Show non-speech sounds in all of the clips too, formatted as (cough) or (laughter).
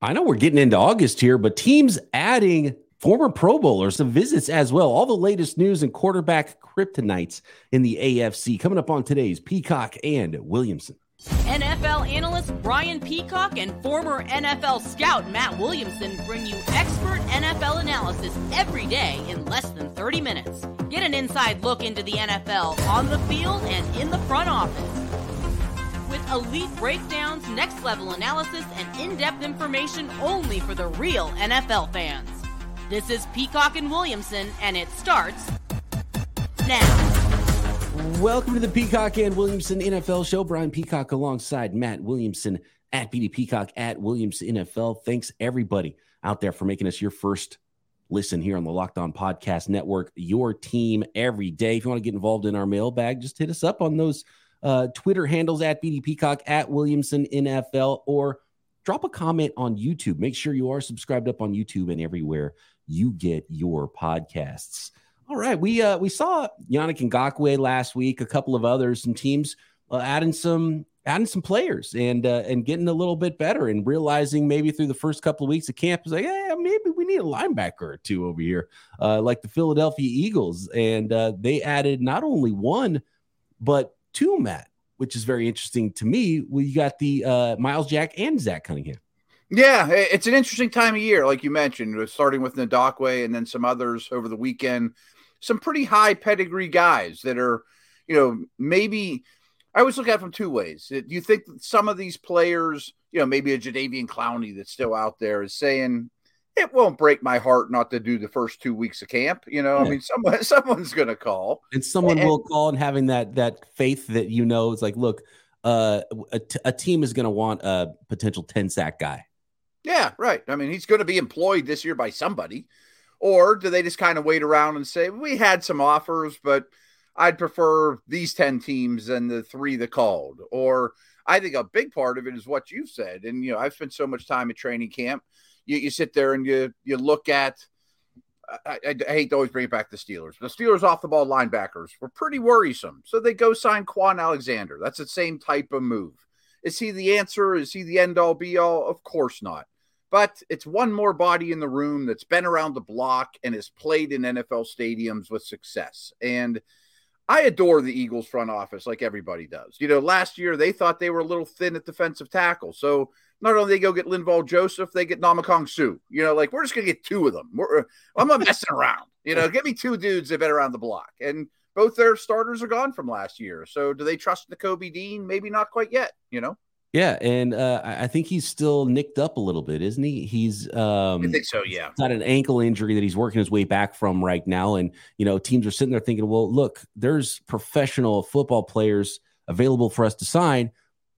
I know we're getting into August here, but teams adding former Pro Bowlers to visits as well. All the latest news and quarterback kryptonites in the AFC coming up on today's Peacock and Williamson. NFL analyst Brian Peacock and former NFL scout Matt Williamson bring you expert NFL analysis every day in less than 30 minutes. Get an inside look into the NFL on the field and in the front office. With elite breakdowns, next level analysis, and in depth information only for the real NFL fans. This is Peacock and Williamson, and it starts now. Welcome to the Peacock and Williamson NFL show. Brian Peacock alongside Matt Williamson at BD Peacock at Williamson NFL. Thanks everybody out there for making us your first listen here on the Locked On Podcast Network. Your team every day. If you want to get involved in our mailbag, just hit us up on those uh, Twitter handles at BD Peacock at Williamson NFL or drop a comment on YouTube. Make sure you are subscribed up on YouTube and everywhere you get your podcasts. All right, we uh, we saw Yannick Ngakoue last week, a couple of others, some teams uh, adding some adding some players and uh, and getting a little bit better and realizing maybe through the first couple of weeks of camp is like, yeah, maybe we need a linebacker or two over here, uh, like the Philadelphia Eagles, and uh, they added not only one but two, Matt, which is very interesting to me. We got the uh, Myles Jack and Zach Cunningham. Yeah, it's an interesting time of year, like you mentioned, starting with Ngakoue and then some others over the weekend some pretty high pedigree guys that are, you know, maybe I always look at it from two ways. Do you think some of these players, you know, maybe a Jadeveon Clowney that's still out there is saying, it won't break my heart not to do the first two weeks of camp. You know, yeah. I mean, someone (laughs) someone's going to call, and someone and, will call, and having that that faith that you know is like, look, uh, a, t- a team is going to want a potential ten sack guy. Yeah, right. I mean, he's going to be employed this year by somebody. Or do they just kind of wait around and say, we had some offers, but I'd prefer these 10 teams than the three that called? Or I think a big part of it is what you've said. And, you know, I've spent so much time at training camp. You, you sit there and you, you look at, I, I, I, hate to always bring it back to the Steelers. The Steelers off the ball linebackers were pretty worrisome. So they go sign Kwon Alexander. That's the same type of move. Is he the answer? Is he the end all be all? Of course not but it's one more body in the room that's been around the block and has played in NFL stadiums with success. And I adore the Eagles front office like everybody does. You know, last year they thought they were a little thin at defensive tackle. So not only they go get Linval Joseph, they get Ndamukong Suh. You know, like we're just gonna get two of them. We're, I'm not messing around. You know, give me two dudes that been around the block. And both their starters are gone from last year. So do they trust Nakobe Dean? Maybe not quite yet, you know? Yeah, and uh, I think he's still nicked up a little bit, isn't he? He's um, I think so. Yeah, got an ankle injury that he's working his way back from right now, and you know teams are sitting there thinking, well, look, there's professional football players available for us to sign.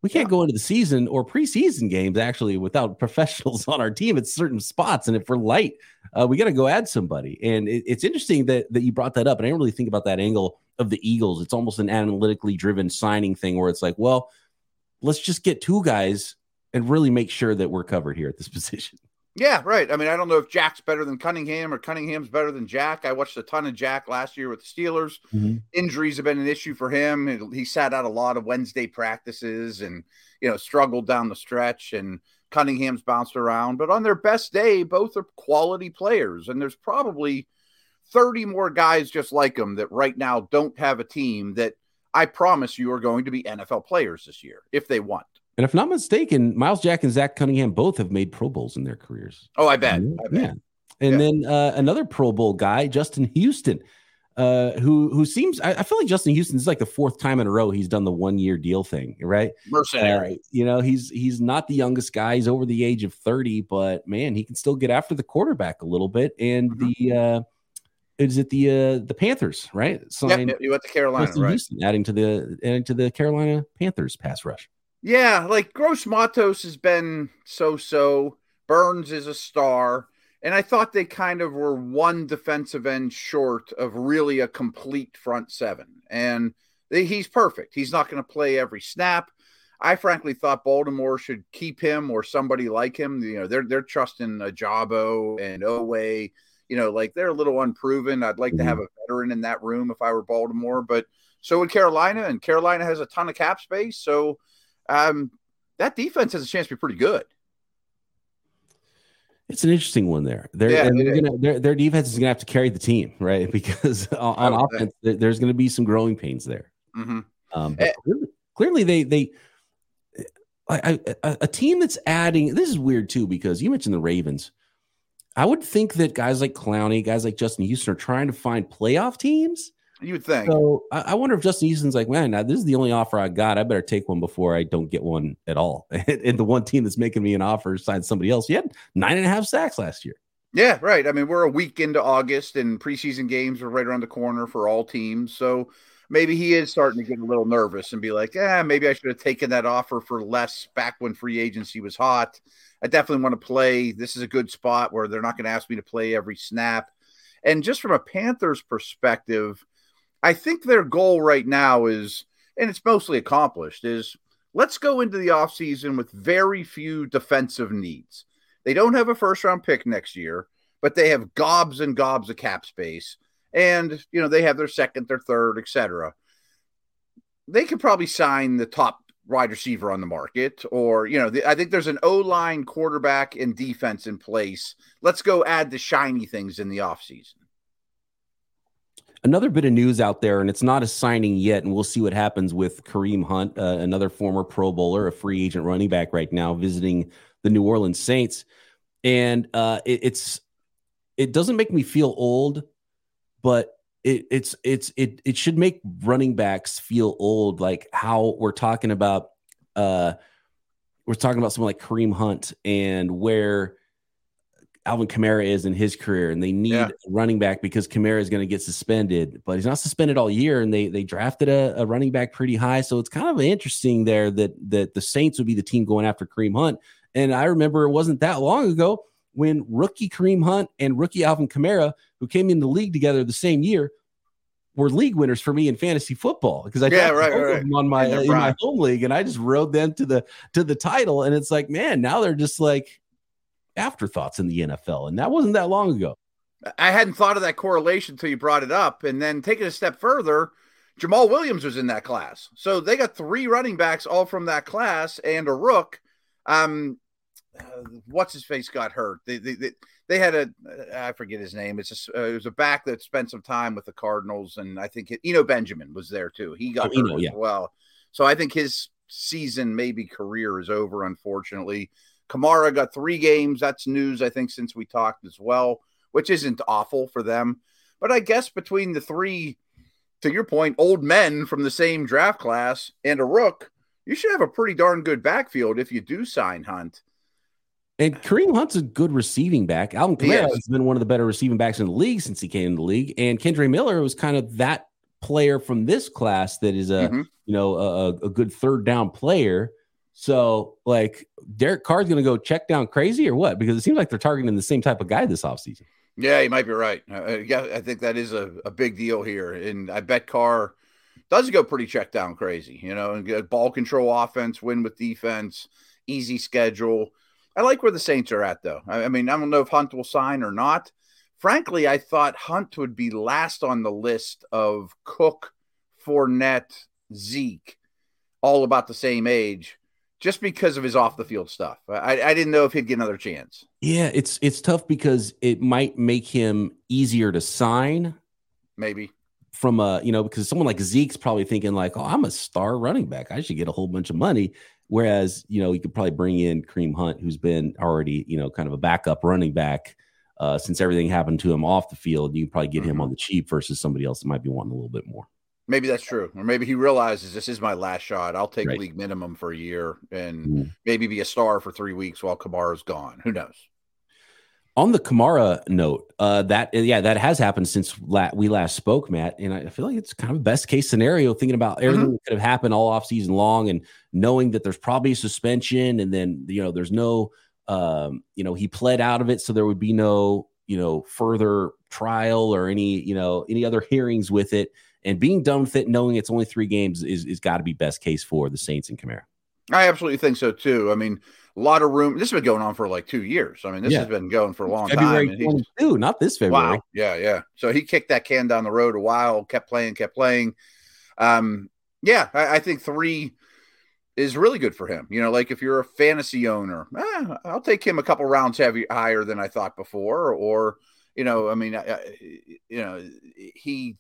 We can't yeah. go into the season or preseason games actually without (laughs) professionals on our team at certain spots, and if we're light, uh, we got to go add somebody. And it, it's interesting that that you brought that up, and I didn't really think about that angle of the Eagles. It's almost an analytically driven signing thing where it's like, well let's just get two guys and really make sure that we're covered here at this (laughs) position. Yeah, right. I mean, I don't know if Jack's better than Cunningham or Cunningham's better than Jack. I watched a ton of Jack last year with the Steelers. Mm-hmm. Injuries have been an issue for him. He sat out a lot of Wednesday practices and, you know, struggled down the stretch. And Cunningham's bounced around. But on their best day, both are quality players. And there's probably 30 more guys just like them that right now don't have a team that I promise you are going to be NFL players this year if they want. And if not mistaken, Myles Jack and Zach Cunningham both have made Pro Bowls in their careers. Oh, I bet. I bet. Yeah. And yeah. then uh, another Pro Bowl guy, Justin Houston, uh, who who seems I, I, feel like Justin Houston is like the fourth time in a row he's done the one year deal thing, right? Mercenary. Uh, you know, he's he's not the youngest guy. He's over the age of thirty, but man, he can still get after the quarterback a little bit. And mm-hmm. the uh, is it the uh, the Panthers, right? Signed yep, you went to Carolina, right? Houston, adding to the adding to the Carolina Panthers pass rush. Yeah, like Gross Matos has been so so. Burns is a star. And I thought they kind of were one defensive end short of really a complete front seven. And they, he's perfect. He's not going to play every snap. I frankly thought Baltimore should keep him or somebody like him. You know, they're they're trusting Ojabo and Oweh you know, like they're a little unproven. I'd like to have mm-hmm. a veteran in that room if I were Baltimore, but so would Carolina, and Carolina has a ton of cap space. So um, that defense has a chance to be pretty good. It's an interesting one there. They're, yeah, gonna, their, their defense is going to have to carry the team, right? (laughs) Because on, on offense, there's going to be some growing pains there. Mm-hmm. Um, but eh. clearly, clearly, they they I, I, a team that's adding. This is weird too because you mentioned the Ravens. I would think that guys like Clowney, guys like Justin Houston, are trying to find playoff teams. You would think. So I, I wonder if Justin Houston's like, man, now this is the only offer I got. I better take one before I don't get one at all. (laughs) and the one team that's making me an offer signs somebody else. He had nine and a half sacks last year. Yeah, right. I mean, we're a week into August, and preseason games are right around the corner for all teams. So maybe he is starting to get a little nervous and be like, "Yeah, maybe I should have taken that offer for less back when free agency was hot." I definitely want to play. This is a good spot where they're not going to ask me to play every snap. And just from a Panthers perspective, I think their goal right now is, and it's mostly accomplished, is let's go into the offseason with very few defensive needs. They don't have a first round pick next year, but they have gobs and gobs of cap space. And, you know, they have their second, their third, etc. They could probably sign the top wide receiver on the market, or you know, the, I think there's an O line, quarterback, and defense in place. Let's go add the shiny things in the offseason. Another bit of news out there, and it's not a signing yet, and we'll see what happens with Kareem Hunt, uh, another former Pro Bowler, a free agent running back right now, visiting the New Orleans Saints. And uh, it, it's it doesn't make me feel old, but it, it's it's it it should make running backs feel old, like how we're talking about. Uh, we're talking about someone like Kareem Hunt and where Alvin Kamara is in his career, and they need yeah. a running back because Kamara is going to get suspended, but he's not suspended all year, and they they drafted a, a, running back pretty high, so it's kind of interesting there that that the Saints would be the team going after Kareem Hunt. And I remember it wasn't that long ago when rookie Kareem Hunt and rookie Alvin Kamara, who came in the league together the same year, were league winners for me in fantasy football because I yeah, right, right. on my in my home league and I just rode them to the to the title and it's like man now they're just like afterthoughts in the NFL and that wasn't that long ago. I hadn't thought of that correlation until you brought it up and then take it a step further Jamaal Williams was in that class. So they got three running backs all from that class and a rook. Um uh, what's his face got hurt. They, they, they they had a I forget his name. It's just uh, it was a back that spent some time with the Cardinals, and I think Eno Benjamin was there too. He got oh, Eno, yeah. well, so I think his season, maybe career, is over. Unfortunately, Kamara got three games. That's news I think since we talked as well, which isn't awful for them. But I guess between the three, to your point, old men from the same draft class and a rook, you should have a pretty darn good backfield if you do sign Hunt. And Kareem Hunt's a good receiving back. Alvin Kamara has been one of the better receiving backs in the league since he came in the league. And Kendre Miller was kind of that player from this class that is a mm-hmm. you know a, a, good third down player. So like Derek Carr's going to go check down crazy or what? Because it seems like they're targeting the same type of guy this offseason. Yeah, you might be right. Uh, yeah, I think that is a, a big deal here, and I bet Carr does go pretty check down crazy. You know, and get ball control offense, win with defense, easy schedule I like where the Saints are at, though. I, I mean, I don't know if Hunt will sign or not. Frankly, I thought Hunt would be last on the list of Cook, Fournette, Zeke, all about the same age, just because of his off the field stuff. I, I didn't know if he'd get another chance. Yeah, it's it's tough because it might make him easier to sign. Maybe from a you know because someone like Zeke's probably thinking like, oh, I'm a star running back. I should get a whole bunch of money. Whereas, you know, you could probably bring in Kareem Hunt, who's been already, you know, kind of a backup running back uh, since everything happened to him off the field. You probably get mm-hmm. him on the cheap versus somebody else that might be wanting a little bit more. Maybe that's true. Or maybe he realizes this is my last shot. I'll take right. league minimum for a year and mm-hmm. maybe be a star for three weeks while Kamara's gone. Who knows? on the Kamara note, uh, that yeah, that has happened since la- we last spoke, Matt. And I feel like it's kind of best case scenario, thinking about everything mm-hmm. that could have happened all off season long, and knowing that there's probably a suspension, and then you know there's no, um, you know, he pled out of it, so there would be no, you know, further trial or any, you know, any other hearings with it. And being done with it, knowing it's only three games, is is got to be best case for the Saints and Kamara. I absolutely think so too. I mean, a lot of room. This has been going on for like two years. I mean, this yeah. has been going for a long February time. February not this February. Wow. Yeah, yeah. So he kicked that can down the road a while, kept playing, kept playing. Um, yeah, I, I think three. is really good for him. You know, like if you're a fantasy owner, eh, I'll take him a couple rounds heavy higher than I thought before. Or, you know, I mean, you know, he,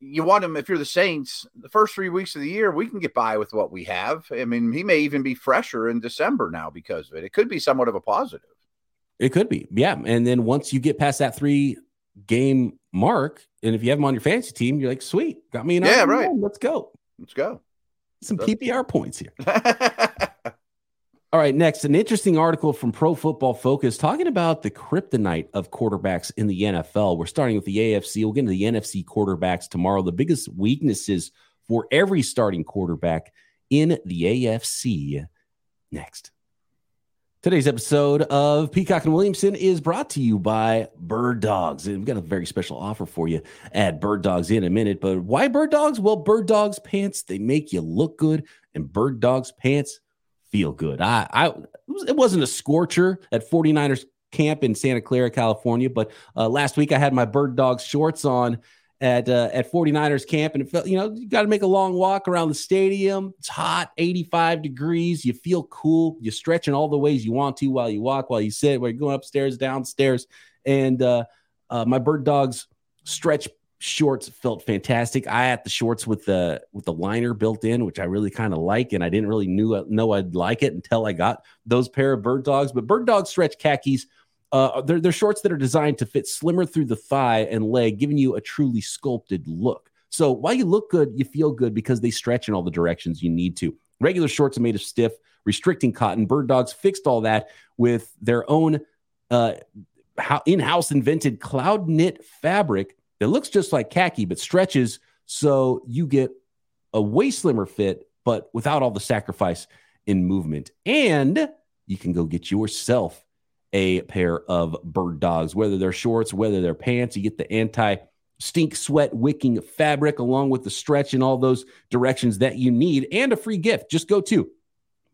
you want him if you're the Saints. The first three weeks of the year, we can get by with what we have. I mean, he may even be fresher in December now because of it. It could be somewhat of a positive. It could be, yeah. And then once you get past that three game mark, and if you have him on your fantasy team, you're like, sweet, got me an yeah, right. Let's go. Let's go. Some PPR points here. (laughs) All right, next, an interesting article from Pro Football Focus talking about the kryptonite of quarterbacks in the NFL. We're starting with the AFC. We'll get into the NFC quarterbacks tomorrow. The biggest weaknesses for every starting quarterback in the AFC next. Today's episode of Peacock and Williamson is brought to you by Bird Dogs. And we've got a very special offer for you at Bird Dogs in a minute. But why Bird Dogs? Well, Bird Dogs pants, they make you look good, and Bird Dogs pants feel good. I, I it wasn't a scorcher at 49ers camp in Santa Clara, California, but uh, last week I had my Bird Dogs shorts on at uh, at 49ers camp and it felt you know you got to make a long walk around the stadium. It's hot 85 degrees. You feel cool. You're stretching all the ways you want to while you walk while you sit while you're going upstairs downstairs and uh, uh, my bird dogs stretch shorts felt fantastic i had the shorts with the with the liner built in which i really kind of like and i didn't really knew know i'd like it until i got those pair of bird dogs but bird dog stretch khakis uh, they're, they're shorts that are designed to fit slimmer through the thigh and leg, giving you a truly sculpted look. So while you look good, you feel good because they stretch in all the directions you need to. Regular shorts are made of stiff, restricting cotton. Bird Dogs fixed all that with their own uh, in-house invented cloud knit fabric that looks just like khaki but stretches so you get a way slimmer fit but without all the sacrifice in movement. And you can go get yourself a pair of bird dogs, whether they're shorts, whether they're pants. You get the anti stink sweat wicking fabric along with the stretch in all those directions that you need and a free gift. Just go to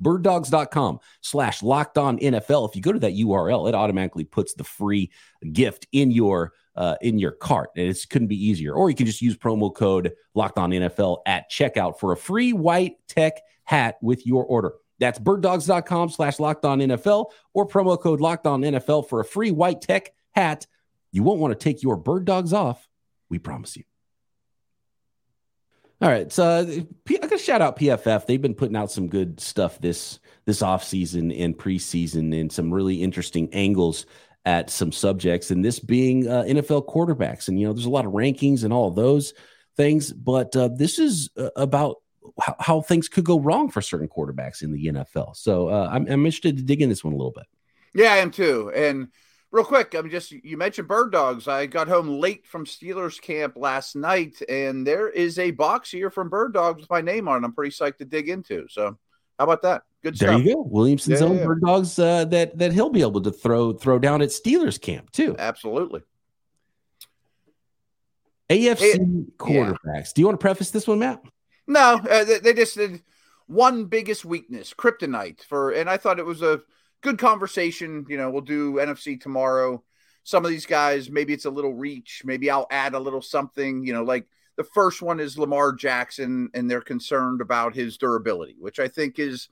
birddogs.com slash locked on NFL. If you go to that URL, it automatically puts the free gift in your uh, in your cart. And it couldn't be easier. Or you can just use promo code locked on NFL at checkout for a free white tech hat with your order. That's birddogs.com slash locked on NFL or promo code locked on NFL for a free white tech hat. You won't want to take your bird dogs off. We promise you. All right. So I got to shout out PFF. They've been putting out some good stuff this this offseason and preseason and some really interesting angles at some subjects. And this being uh, NFL quarterbacks. And, you know, there's a lot of rankings and all those things. But uh, this is uh, about how, how, things could go wrong for certain quarterbacks in the NFL. So uh, I'm, I'm interested to dig in this one a little bit. Yeah, I am too. And real quick, I'm just you mentioned bird dogs. I got home late from Steelers camp last night, and there is a box here from Bird Dogs with my name on it. I'm pretty psyched to dig into. So how about that? Good stuff. there stuff. you go. Williamson's yeah, own yeah. bird dogs uh, that that he'll be able to throw throw down at Steelers camp too. Absolutely. AFC hey, quarterbacks. Yeah. Do you want to preface this one, Matt? No, uh, they, they, just did one biggest weakness, kryptonite. For and I thought it was a good conversation. You know, we'll do NFC tomorrow. Some of these guys, maybe it's a little reach. Maybe I'll add a little something. You know, like the first one is Lamar Jackson, and they're concerned about his durability, which I think is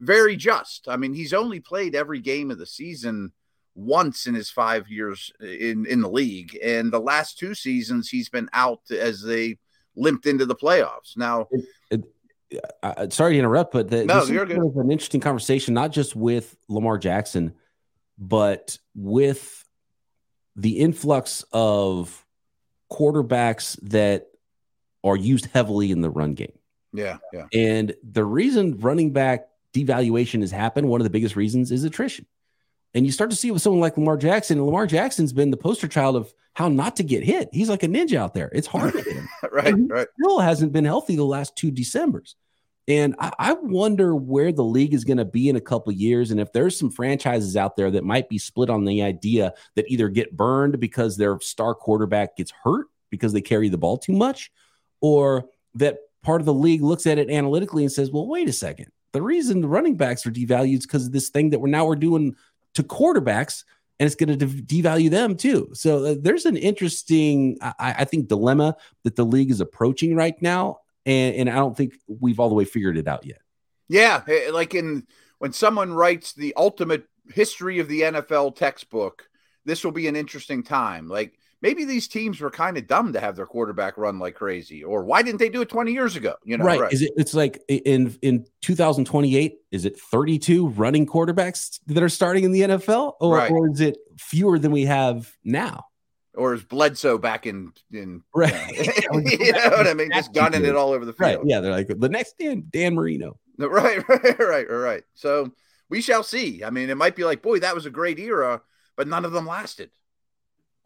very just. I mean, he's only played every game of the season once in his five years in in the league, and the last two seasons he's been out as they limped into the playoffs. Now, it, it, sorry to interrupt, but the, no, this is an interesting conversation, not just with Lamar Jackson, but with the influx of quarterbacks that are used heavily in the run game. Yeah, yeah. And the reason running back devaluation has happened, one of the biggest reasons is attrition. And you start to see it with someone like Lamar Jackson. And Lamar Jackson's been the poster child of how not to get hit. He's like a ninja out there. It's hard to hit him. (laughs) right, right. Still hasn't been healthy the last two Decembers. And I, I wonder where the league is going to be in a couple years, and if there's some franchises out there that might be split on the idea that either get burned because their star quarterback gets hurt because they carry the ball too much, or that part of the league looks at it analytically and says, "Well, wait a second. The reason the running backs are devalued is because of this thing that we're now we're doing to quarterbacks and it's going to devalue them too. So uh, there's an interesting, I, I, think, dilemma that the league is approaching right now, and, and I don't think we've all the way figured it out yet. Yeah, eh, like in when someone writes the ultimate history of the NFL textbook, this will be an interesting time. Like maybe these teams were kind of dumb to have their quarterback run like crazy, or why didn't they do it 20 years ago? You know, right? right. Is it? It's like in in 2028. Is it 32 running quarterbacks that are starting in the NFL, or, right. or is it fewer than we have now? Or is Bledsoe back in in right? You know, (laughs) what I mean? Just gunning it all over the field. Right. Yeah, they're like the next Dan Dan Marino. (laughs) Right, (laughs) right, right, right. So we shall see. I mean, it might be like, boy, that was a great era, but none of them lasted.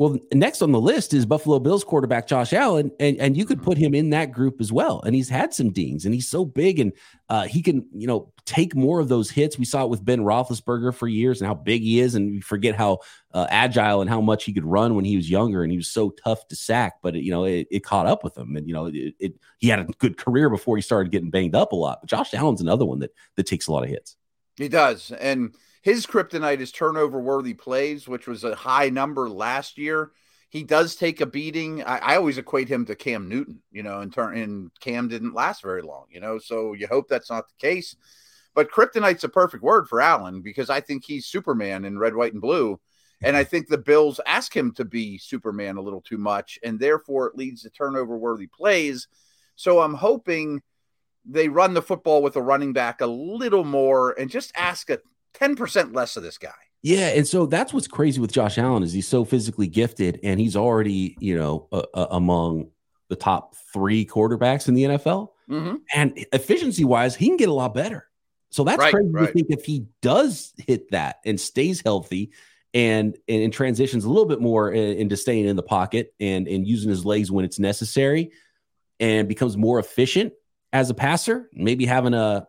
Well, next on the list is Buffalo Bills quarterback Josh Allen, and, and you could put him in that group as well. And he's had some dings, and he's so big, and uh, he can, you know, take more of those hits. We saw it with Ben Roethlisberger for years, and how big he is, and we forget how uh, agile and how much he could run when he was younger, and he was so tough to sack. But it, you know, it, it, caught up with him, and you know, it, it he had a good career before he started getting banged up a lot. But Josh Allen's another one that that takes a lot of hits. He does, and his kryptonite is turnover worthy plays, which was a high number last year he does take a beating. I, I, always equate him to Cam Newton, you know, and turn and Cam didn't last very long, you know, so you hope that's not the case. But kryptonite's a perfect word for Allen because I think he's Superman in red, white, and blue. And I think the Bills ask him to be Superman a little too much, and therefore it leads to turnover worthy plays. So I'm hoping they run the football with a running back a little more and just ask a 10% less of this guy. Yeah, and so that's what's crazy with Josh Allen is he's so physically gifted, and he's already you know uh, uh, among the top three quarterbacks in the NFL. Mm-hmm. And efficiency wise, he can get a lot better. So that's right, crazy right. to think if he does hit that and stays healthy and and, and transitions a little bit more into staying in the pocket and and using his legs when it's necessary and becomes more efficient as a passer, maybe having a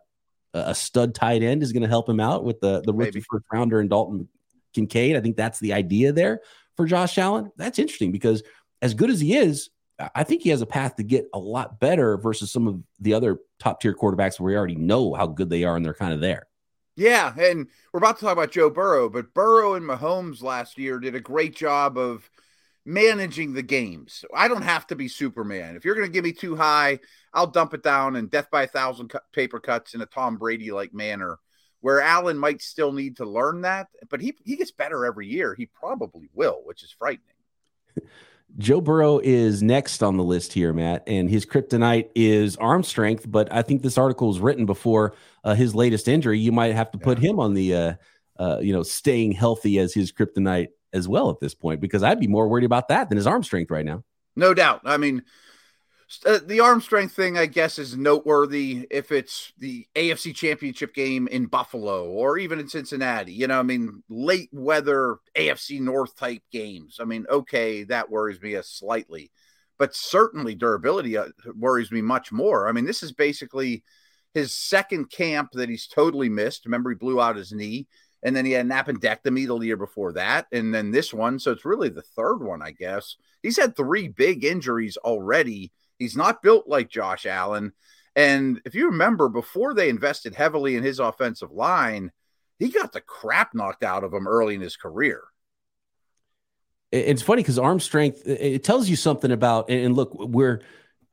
a stud tight end is going to help him out with the the rookie Maybe. first rounder and Dalton Kincaid. I think that's the idea there for Josh Allen. That's interesting because as good as he is, I think he has a path to get a lot better versus some of the other top tier quarterbacks where we already know how good they are and they're kind of there. Yeah, and we're about to talk about Joe Burrow, but Burrow and Mahomes last year did a great job of managing the games. I don't have to be Superman. If you're going to give me too high, I'll dump it down and death by a thousand cut, paper cuts in a Tom Brady like manner. Where Allen might still need to learn that, but he he gets better every year. He probably will, which is frightening. (laughs) Joe Burrow is next on the list here, Matt, and his kryptonite is arm strength. But I think this article was written before uh, his latest injury. You might have to put yeah. him on the, uh, uh, you know, staying healthy as his kryptonite as well at this point because I'd be more worried about that than his arm strength right now. No doubt. I mean, uh, the arm strength thing, I guess, is noteworthy if it's the AFC Championship game in Buffalo or even in Cincinnati. You know, I mean, late weather AFC North type games. I mean, okay, that worries me a slightly, but certainly durability uh, worries me much more. I mean, this is basically his second camp that he's totally missed. Remember, he blew out his knee and then he had an appendectomy the year before that, and then this one. So it's really the third one, I guess. He's had three big injuries already. He's not built like Josh Allen. And if you remember, before they invested heavily in his offensive line, he got the crap knocked out of him early in his career. It's funny because arm strength, it tells you something about, and look, we're,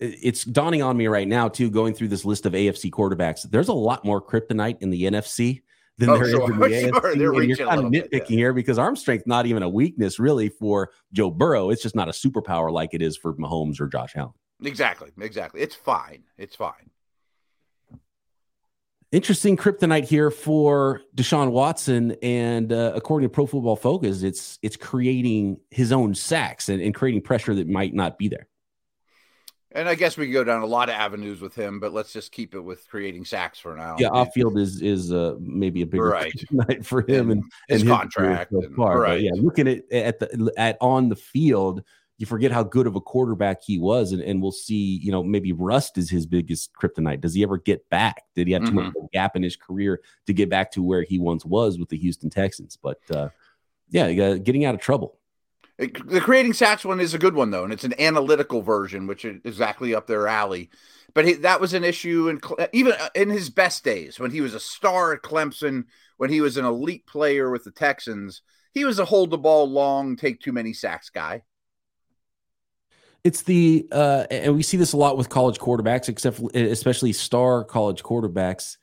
it's dawning on me right now, too, going through this list of AFC quarterbacks. There's a lot more kryptonite in the NFC than oh, there sure. (laughs) is in the AFC. Sure. And you're kind of nitpicking bit, yeah. here because arm strength not even a weakness really for Joe Burrow. It's just not a superpower like it is for Mahomes or Josh Allen. Exactly, exactly. It's fine. It's fine. Interesting kryptonite here for Deshaun Watson, and uh, according to Pro Football Focus, it's it's creating his own sacks and, and creating pressure that might not be there. And I guess we can go down a lot of avenues with him, but let's just keep it with creating sacks for now. Yeah, off field is is uh, maybe a bigger right. (laughs) night for him and, and his, contract. So far. right. But yeah, looking at at the at on the field, you forget how good of a quarterback he was, and, and we'll see. You know, maybe rust is his biggest kryptonite. Does he ever get back? Did he have too mm-hmm. much gap in his career to get back to where he once was with the Houston Texans? But uh, yeah, getting out of trouble the creating sacks one is a good one though, and it's an analytical version, which is exactly up their alley. But he, that was an issue, in, even uh, in his best days when he was a star at Clemson, when he was an elite player with the Texans, he was a hold the ball long, take too many sacks guy. It's the uh, and we see this a lot with college quarterbacks, except especially star college quarterbacks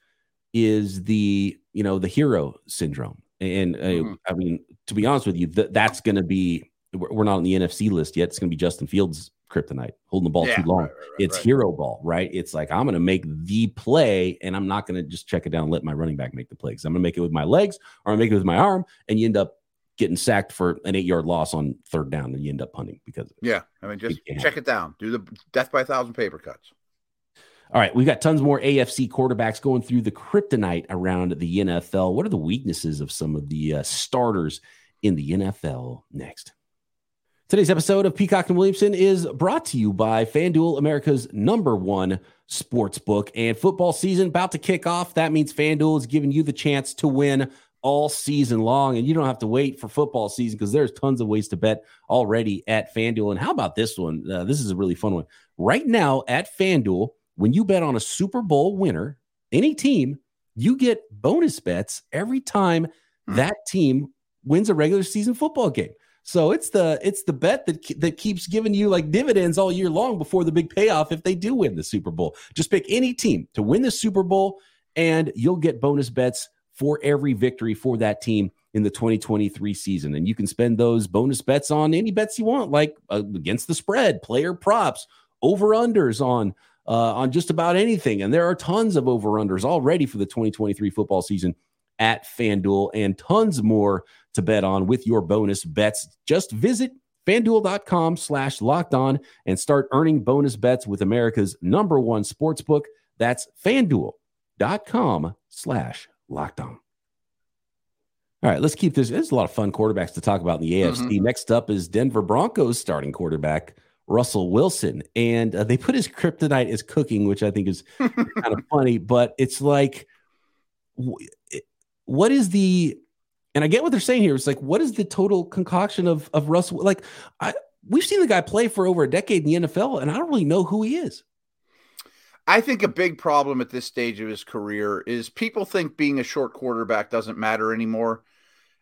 is the you know the hero syndrome, and uh, mm-hmm. I mean to be honest with you, th- that's going to be we're not on the NFC list yet. It's going to be Justin Fields kryptonite, holding the ball yeah, too long. Right, right, it's right. hero ball, right? It's like I'm going to make the play, and I'm not going to just check it down and let my running back make the play. Because I'm going to make it with my legs, or I'm make it with my arm, and you end up getting sacked for an eight yard loss on third down, and you end up punting because yeah. I mean, just check it down. Do the death by a thousand paper cuts. All right, we've got tons more AFC quarterbacks going through the kryptonite around the NFL. What are the weaknesses of some of the uh, starters in the NFL next? Today's episode of Peacock and Williamson is brought to you by FanDuel, America's number one sports book. And football season about to kick off. That means FanDuel is giving you the chance to win all season long. And you don't have to wait for football season because there's tons of ways to bet already at FanDuel. And how about this one? Uh, this is a really fun one. Right now at FanDuel, when you bet on a Super Bowl winner, any team, you get bonus bets every time hmm. that team wins a regular season football game. So it's the it's the bet that that keeps giving you like dividends all year long before the big payoff if they do win the Super Bowl. Just pick any team to win the Super Bowl and you'll get bonus bets for every victory for that team in the 2023 season. And you can spend those bonus bets on any bets you want like uh, against the spread, player props, over unders on uh, on just about anything. And there are tons of over unders already for the 2023 football season at FanDuel and tons more to bet on with your bonus bets. Just visit fanduel.com slash locked on and start earning bonus bets with America's number one sports book. That's fanduel.com slash locked on. All right, let's keep this. There's a lot of fun quarterbacks to talk about in the AFC. Mm-hmm. Next up is Denver Broncos starting quarterback Russell Wilson, and uh, they put his kryptonite as cooking, which I think is (laughs) kind of funny. But it's like, what is the and I get what they're saying here. It's like, what is the total concoction of of Russell? Like, I we've seen the guy play for over a decade in the NFL, and I don't really know who he is. I think a big problem at this stage of his career is people think being a short quarterback doesn't matter anymore.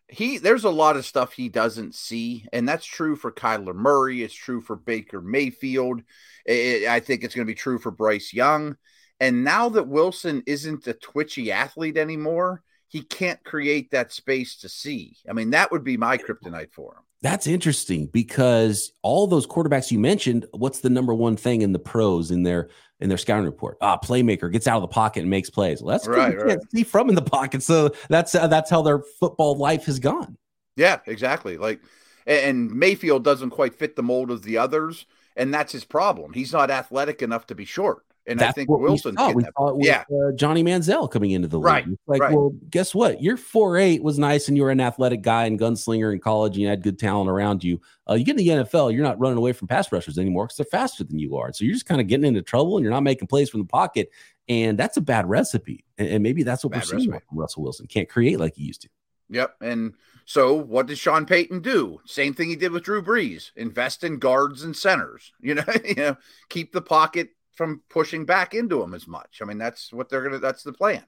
He there's a lot of stuff he doesn't see, and that's true for Kyler Murray. It's true for Baker Mayfield. It, I think it's going to be true for Bryce Young. And now that Wilson isn't a twitchy athlete anymore, he can't create that space to see. I mean, that would be my kryptonite for him. That's interesting because all those quarterbacks you mentioned, what's the number one thing in the pros in their in their scouting report? Ah, playmaker gets out of the pocket and makes plays. Well, that's right. right. see from in the pocket, so that's uh, that's how their football life has gone. Yeah, exactly. Like, and Mayfield doesn't quite fit the mold of the others, and that's his problem. He's not athletic enough to be short. And That's I think Wilson. We. We it with yeah. uh, Johnny Manziel coming into the league. Right. like, right. well, guess what? Your four eight was nice, and you were an athletic guy and gunslinger in college, and you had good talent around you. Uh, you get in the NFL, you're not running away from pass rushers anymore because they're faster than you are. So you're just kind of getting into trouble, and you're not making plays from the pocket, and that's a bad recipe. And, and maybe that's what bad we're seeing Russell Wilson. Can't create like he used to. Yep. And so what did Sean Payton do? Same thing he did with Drew Brees. Invest in guards and centers. (laughs) You know, you know, keep the pocket from pushing back into them as much. I mean, that's what they're gonna. That's the plan.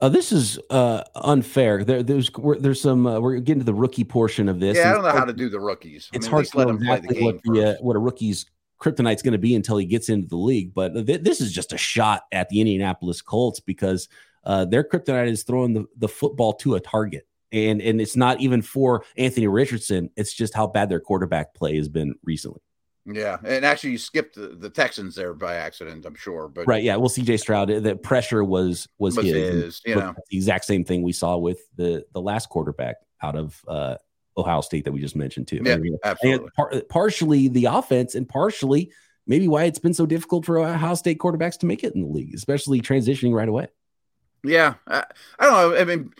Uh, this is uh, unfair. There, there's there's some. Uh, we're getting to the rookie portion of this. Yeah, I don't know how to do the rookies. I it's mean, hard to let them play the game what, the, uh, what a rookie's kryptonite's going to be until he gets into the league. But th- this is just a shot at the Indianapolis Colts because uh, their kryptonite is throwing the, the football to a target. And and it's not even for Anthony Richardson. It's just how bad their quarterback play has been recently. Yeah, and actually, you skipped the, the, Texans there by accident, I'm sure. But right, yeah. Well, C.J. Stroud, the pressure was was, was his. his you know, the exact same thing we saw with the the last quarterback out of uh, Ohio State that we just mentioned too. Yeah, absolutely. Par- partially the offense, and partially maybe why it's been so difficult for Ohio State quarterbacks to make it in the league, especially transitioning right away. Yeah, I, I don't know. I mean,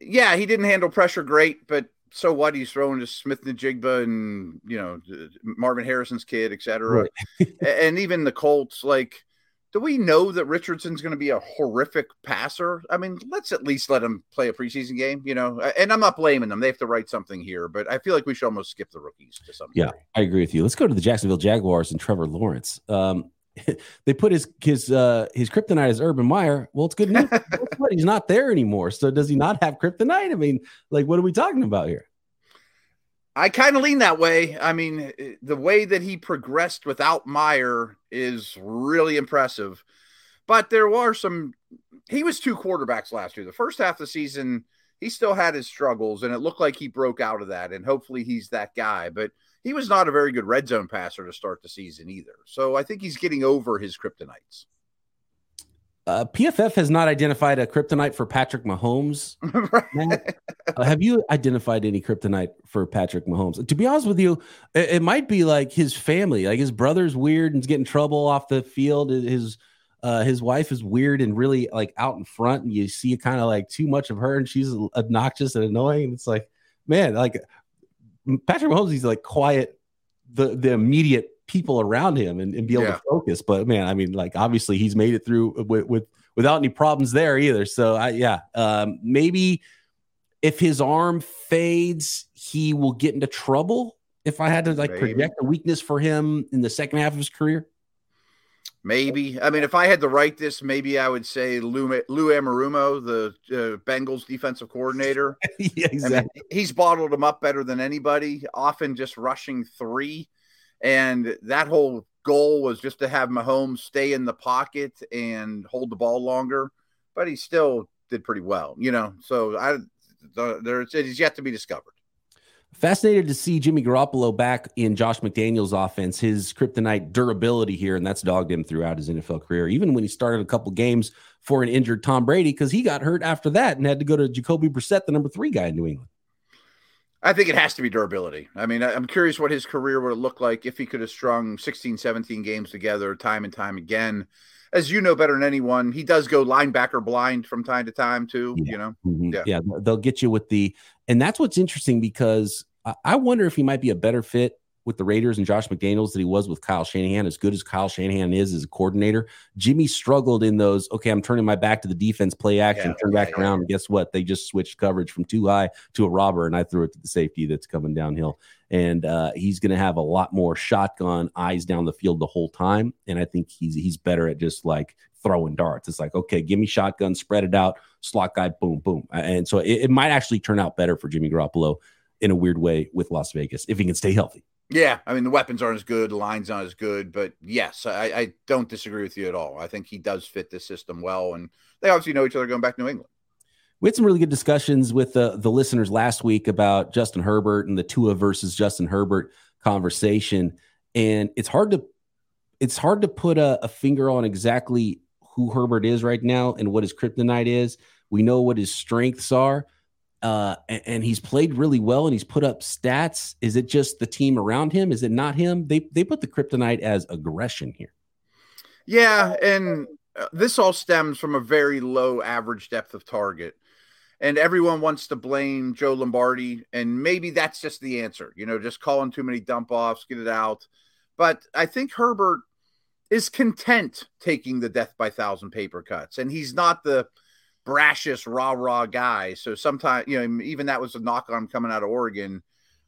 yeah, he didn't handle pressure great, but so what? He's throwing to Smith-Njigba and you know Marvin Harrison's kid, etc. Right. and even the Colts, like, do we know that Richardson's going to be a horrific passer? I mean, let's at least let him play a preseason game, you know. And I'm not blaming them; they have to write something here, but I feel like we should almost skip the rookies to some. Yeah, I agree with you. Let's go to the Jacksonville Jaguars and Trevor Lawrence. Um, (laughs) they put his his uh his kryptonite as Urban Meyer. Well, it's good news. (laughs) But he's not there anymore. So does he not have kryptonite? I mean, like, what are we talking about here? I kind of lean that way. I mean, the way that he progressed without Meyer is really impressive. But there were some he was two quarterbacks last year. The first half of the season, he still had his struggles, and it looked like he broke out of that. And hopefully, he's that guy. But he was not a very good red zone passer to start the season either. So I think he's getting over his kryptonites. Uh, PFF has not identified a kryptonite for Patrick Mahomes. (laughs) uh, have you identified any kryptonite for Patrick Mahomes? To be honest with you, it, it, might be like his family. Like his brother's weird and getting trouble off the field. His uh, his wife is weird and really like out in front, and you see kind of like too much of her, and she's obnoxious and annoying. It's like, man, like Patrick Mahomes, he's like quiet, the the immediate people around him and, and be able yeah. to focus. But man, I mean, like obviously he's made it through with, with without any problems there either. So I yeah, um, maybe if his arm fades, he will get into trouble. If I had to like maybe. project a weakness for him in the second half of his career. Maybe. I mean, if I had to write this, maybe I would say Lou, Lou Anarumo, the uh, Bengals defensive coordinator. (laughs) yeah, exactly. I mean, he's bottled them up better than anybody, often just rushing three. And that whole goal was just to have Mahomes stay in the pocket and hold the ball longer. But he still did pretty well, you know. So I, the, there's it's yet to be discovered. Fascinated to see Jimmy Garoppolo back in Josh McDaniels' offense. His kryptonite durability here, and that's dogged him throughout his NFL career. Even when he started a couple games for an injured Tom Brady, because he got hurt after that and had to go to Jacoby Brissett, the number three guy in New England. I think it has to be durability. I mean, I'm curious what his career would look like if he could have strung 16, 17 games together time and time again. As you know better than anyone, he does go linebacker blind from time to time too. Yeah. You know, mm-hmm. yeah. yeah, they'll get you with the, and that's what's interesting because I wonder if he might be a better fit with the Raiders and Josh McDaniels that he was with Kyle Shanahan. As good as Kyle Shanahan is as a coordinator, Jimmy struggled in those. Okay, I'm turning my back to the defense, play action, yeah, turn back yeah. around. And guess what? They just switched coverage from too high to a robber, and I threw it to the safety that's coming downhill. And uh, he's going to have a lot more shotgun eyes down the field the whole time. And I think he's he's better at just like throwing darts. It's like, okay, give me shotgun, spread it out, slot guy, boom, boom. And so it, it might actually turn out better for Jimmy Garoppolo in a weird way with Las Vegas if he can stay healthy. Yeah, I mean the weapons aren't as good, the lines aren't as good, but yes, I, I don't disagree with you at all. I think he does fit this system well, and they obviously know each other going back to New England. We had some really good discussions with the the listeners last week about Justin Herbert and the Tua versus Justin Herbert conversation, and it's hard to it's hard to put a, a finger on exactly who Herbert is right now and what his kryptonite is. We know what his strengths are, uh, and, and, he's played really well and he's put up stats. Is it just the team around him? Is it not him? They they put the kryptonite as aggression here. Yeah, and uh, this all stems from a very low average depth of target. And everyone wants to blame Joe Lombardi, and maybe that's just the answer. You know, just calling too many dump offs, get it out. But I think Herbert is content taking the death by thousand paper cuts, and he's not the brashest rah rah guy. So sometimes you know even that was a knock on coming out of Oregon.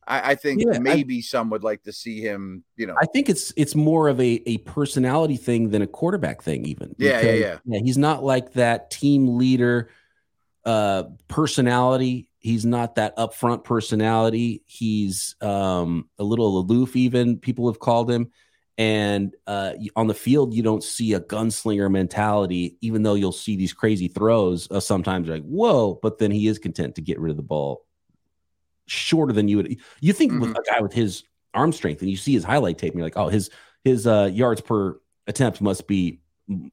I, I think yeah, maybe I, some would like to see him. You know, I think it's it's more of a a personality thing than a quarterback thing. Even yeah, yeah, yeah, yeah. He's not like that team leader uh personality. He's not that upfront personality. He's um a little aloof. Even people have called him and uh, on the field you don't see a gunslinger mentality even though you'll see these crazy throws uh, sometimes like whoa but then he is content to get rid of the ball shorter than you would you think mm-hmm. with a guy with his arm strength and you see his highlight tape and you're like oh his his uh, yards per attempt must be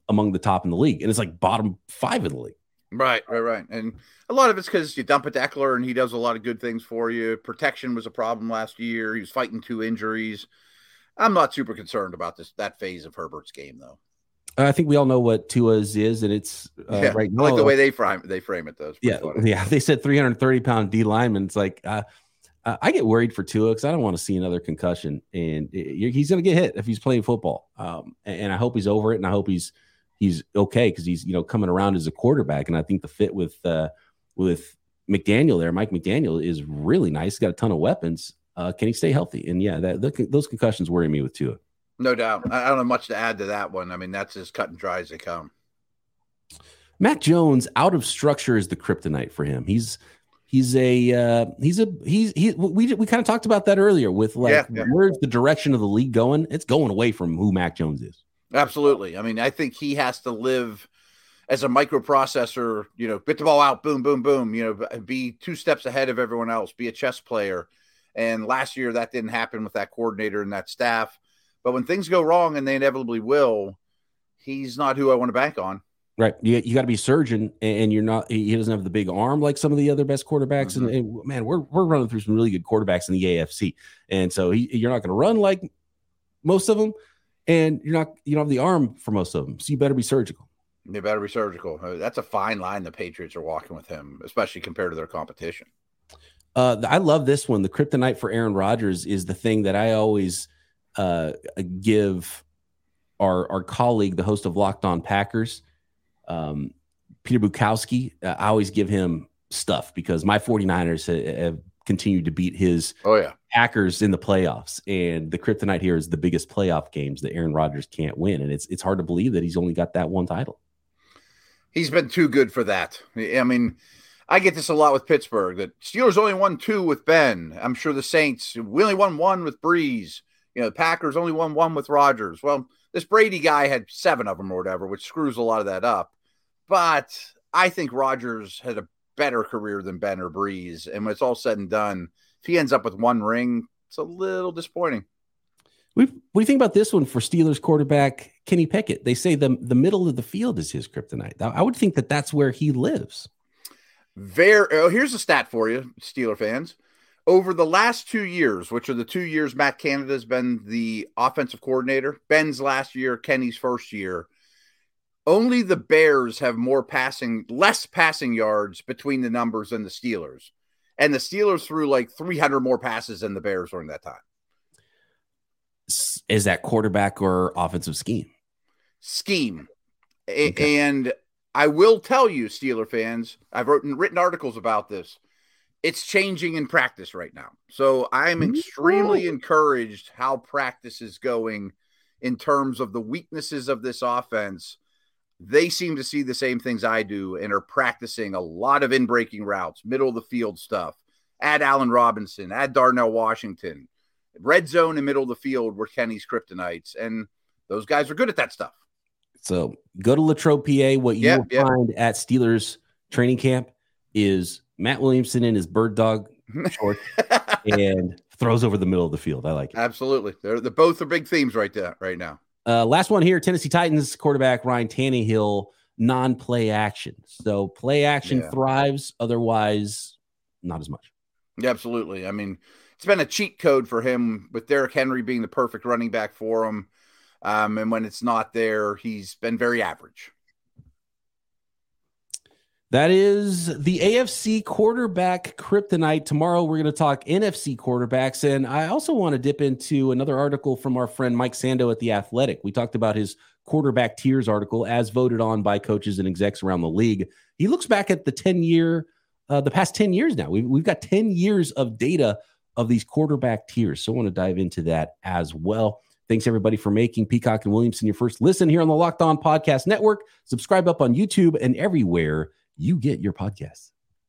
among the top in the league. And it's like bottom five in the league. Right right right. And a lot of it's because you dump a Ekeler and he does a lot of good things for you. Protection was a problem last year. He was fighting two injuries I'm not super concerned about this that phase of Herbert's game though. I think we all know what Tua's is, and it's uh, yeah, right now. I like the way they frame they frame it though. Yeah, funny. yeah. (laughs) They said 330 pound D lineman. It's like uh, I get worried for Tua because I don't want to see another concussion, and he's going to get hit if he's playing football. Um, and I hope he's over it, and I hope he's he's okay because he's you know coming around as a quarterback, and I think the fit with uh, with McDaniel there, Mike McDaniel is really nice. He's got a ton of weapons. Uh, can he stay healthy? And yeah, that, those concussions worry me with Tua. No doubt. I don't have much to add to that one. I mean, that's as cut and dry as they come. Mac Jones out of structure is the kryptonite for him. He's he's a uh, he's a he's he we we kind of talked about that earlier with like yeah, yeah. where's the direction of the league going? It's going away from who Mac Jones is. Absolutely. I mean, I think he has to live as a microprocessor, you know, get the ball out, boom, boom, boom, you know, be two steps ahead of everyone else, be a chess player. And last year that didn't happen with that coordinator and that staff. But when things go wrong, and they inevitably will, he's not who I want to bank on. Right. You, you got to be surgeon, and you're not. He doesn't have the big arm like some of the other best quarterbacks. Mm-hmm. And, and, man, we're we're running through some really good quarterbacks in the AFC, and so he, you're not going to run like most of them, and you're not you don't have the arm for most of them. So you better be surgical. You better be surgical. That's a fine line the Patriots are walking with him, especially compared to their competition. Uh, I love this one. The kryptonite for Aaron Rodgers is the thing that I always uh, give our our colleague, the host of Locked On Packers, um, Peter Bukowski. Uh, I always give him stuff because my 49ers have, have continued to beat his oh yeah Packers in the playoffs, and the kryptonite here is the biggest playoff games that Aaron Rodgers can't win, and it's it's hard to believe that he's only got that one title. He's been too good for that. I mean, I get this a lot with Pittsburgh. That Steelers only won two with Ben. I'm sure the Saints we only won one with Brees. You know, the Packers only won one with Rodgers. Well, this Brady guy had seven of them or whatever, which screws a lot of that up. But I think Rodgers had a better career than Ben or Brees. And when it's all said and done, if he ends up with one ring, it's a little disappointing. what do you think about this one for Steelers quarterback Kenny Pickett? They say the the middle of the field is his kryptonite. I would think that that's where he lives. Very. Oh, here's a stat for you, Steeler fans. Over the last two years, which are the two years Matt Canada has been the offensive coordinator, Ben's last year, Kenny's first year, only the Bears have more passing, less passing yards between the numbers than the Steelers. And the Steelers threw like 300 more passes than the Bears during that time. Is that quarterback or offensive scheme? Scheme. Okay. And I will tell you, Steeler fans, I've written written articles about this it's changing in practice right now. So I'm extremely encouraged how practice is going in terms of the weaknesses of this offense. They seem to see the same things I do and are practicing a lot of in breaking routes, middle of the field stuff. Add Allen Robinson, add Darnell Washington. Red zone and middle of the field were Kenny's kryptonites. And those guys are good at that stuff. So go to Latrobe, PA. What you will find at Steelers training camp is Matt Williamson in his bird dog (laughs) short and throws over the middle of the field. I like it. Absolutely. They're the both are big themes right there right now. Uh, last one here, Tennessee Titans quarterback Ryan Tannehill, non-play action. So play action yeah. thrives, otherwise not as much. Yeah, absolutely. I mean, it's been a cheat code for him with Derrick Henry being the perfect running back for him. Um, and when it's not there, he's been very average. That is the AFC quarterback kryptonite. Tomorrow, we're going to talk NFC quarterbacks. And I also want to dip into another article from our friend Mike Sando at The Athletic. We talked about his quarterback tiers article as voted on by coaches and execs around the league. He looks back at the 10 year, uh, the past 10 years now. We've, we've got 10 years of data of these quarterback tiers. So I want to dive into that as well. Thanks everybody for making Peacock and Williamson your first listen here on the Locked On Podcast Network. Subscribe up on YouTube and everywhere you get your podcasts.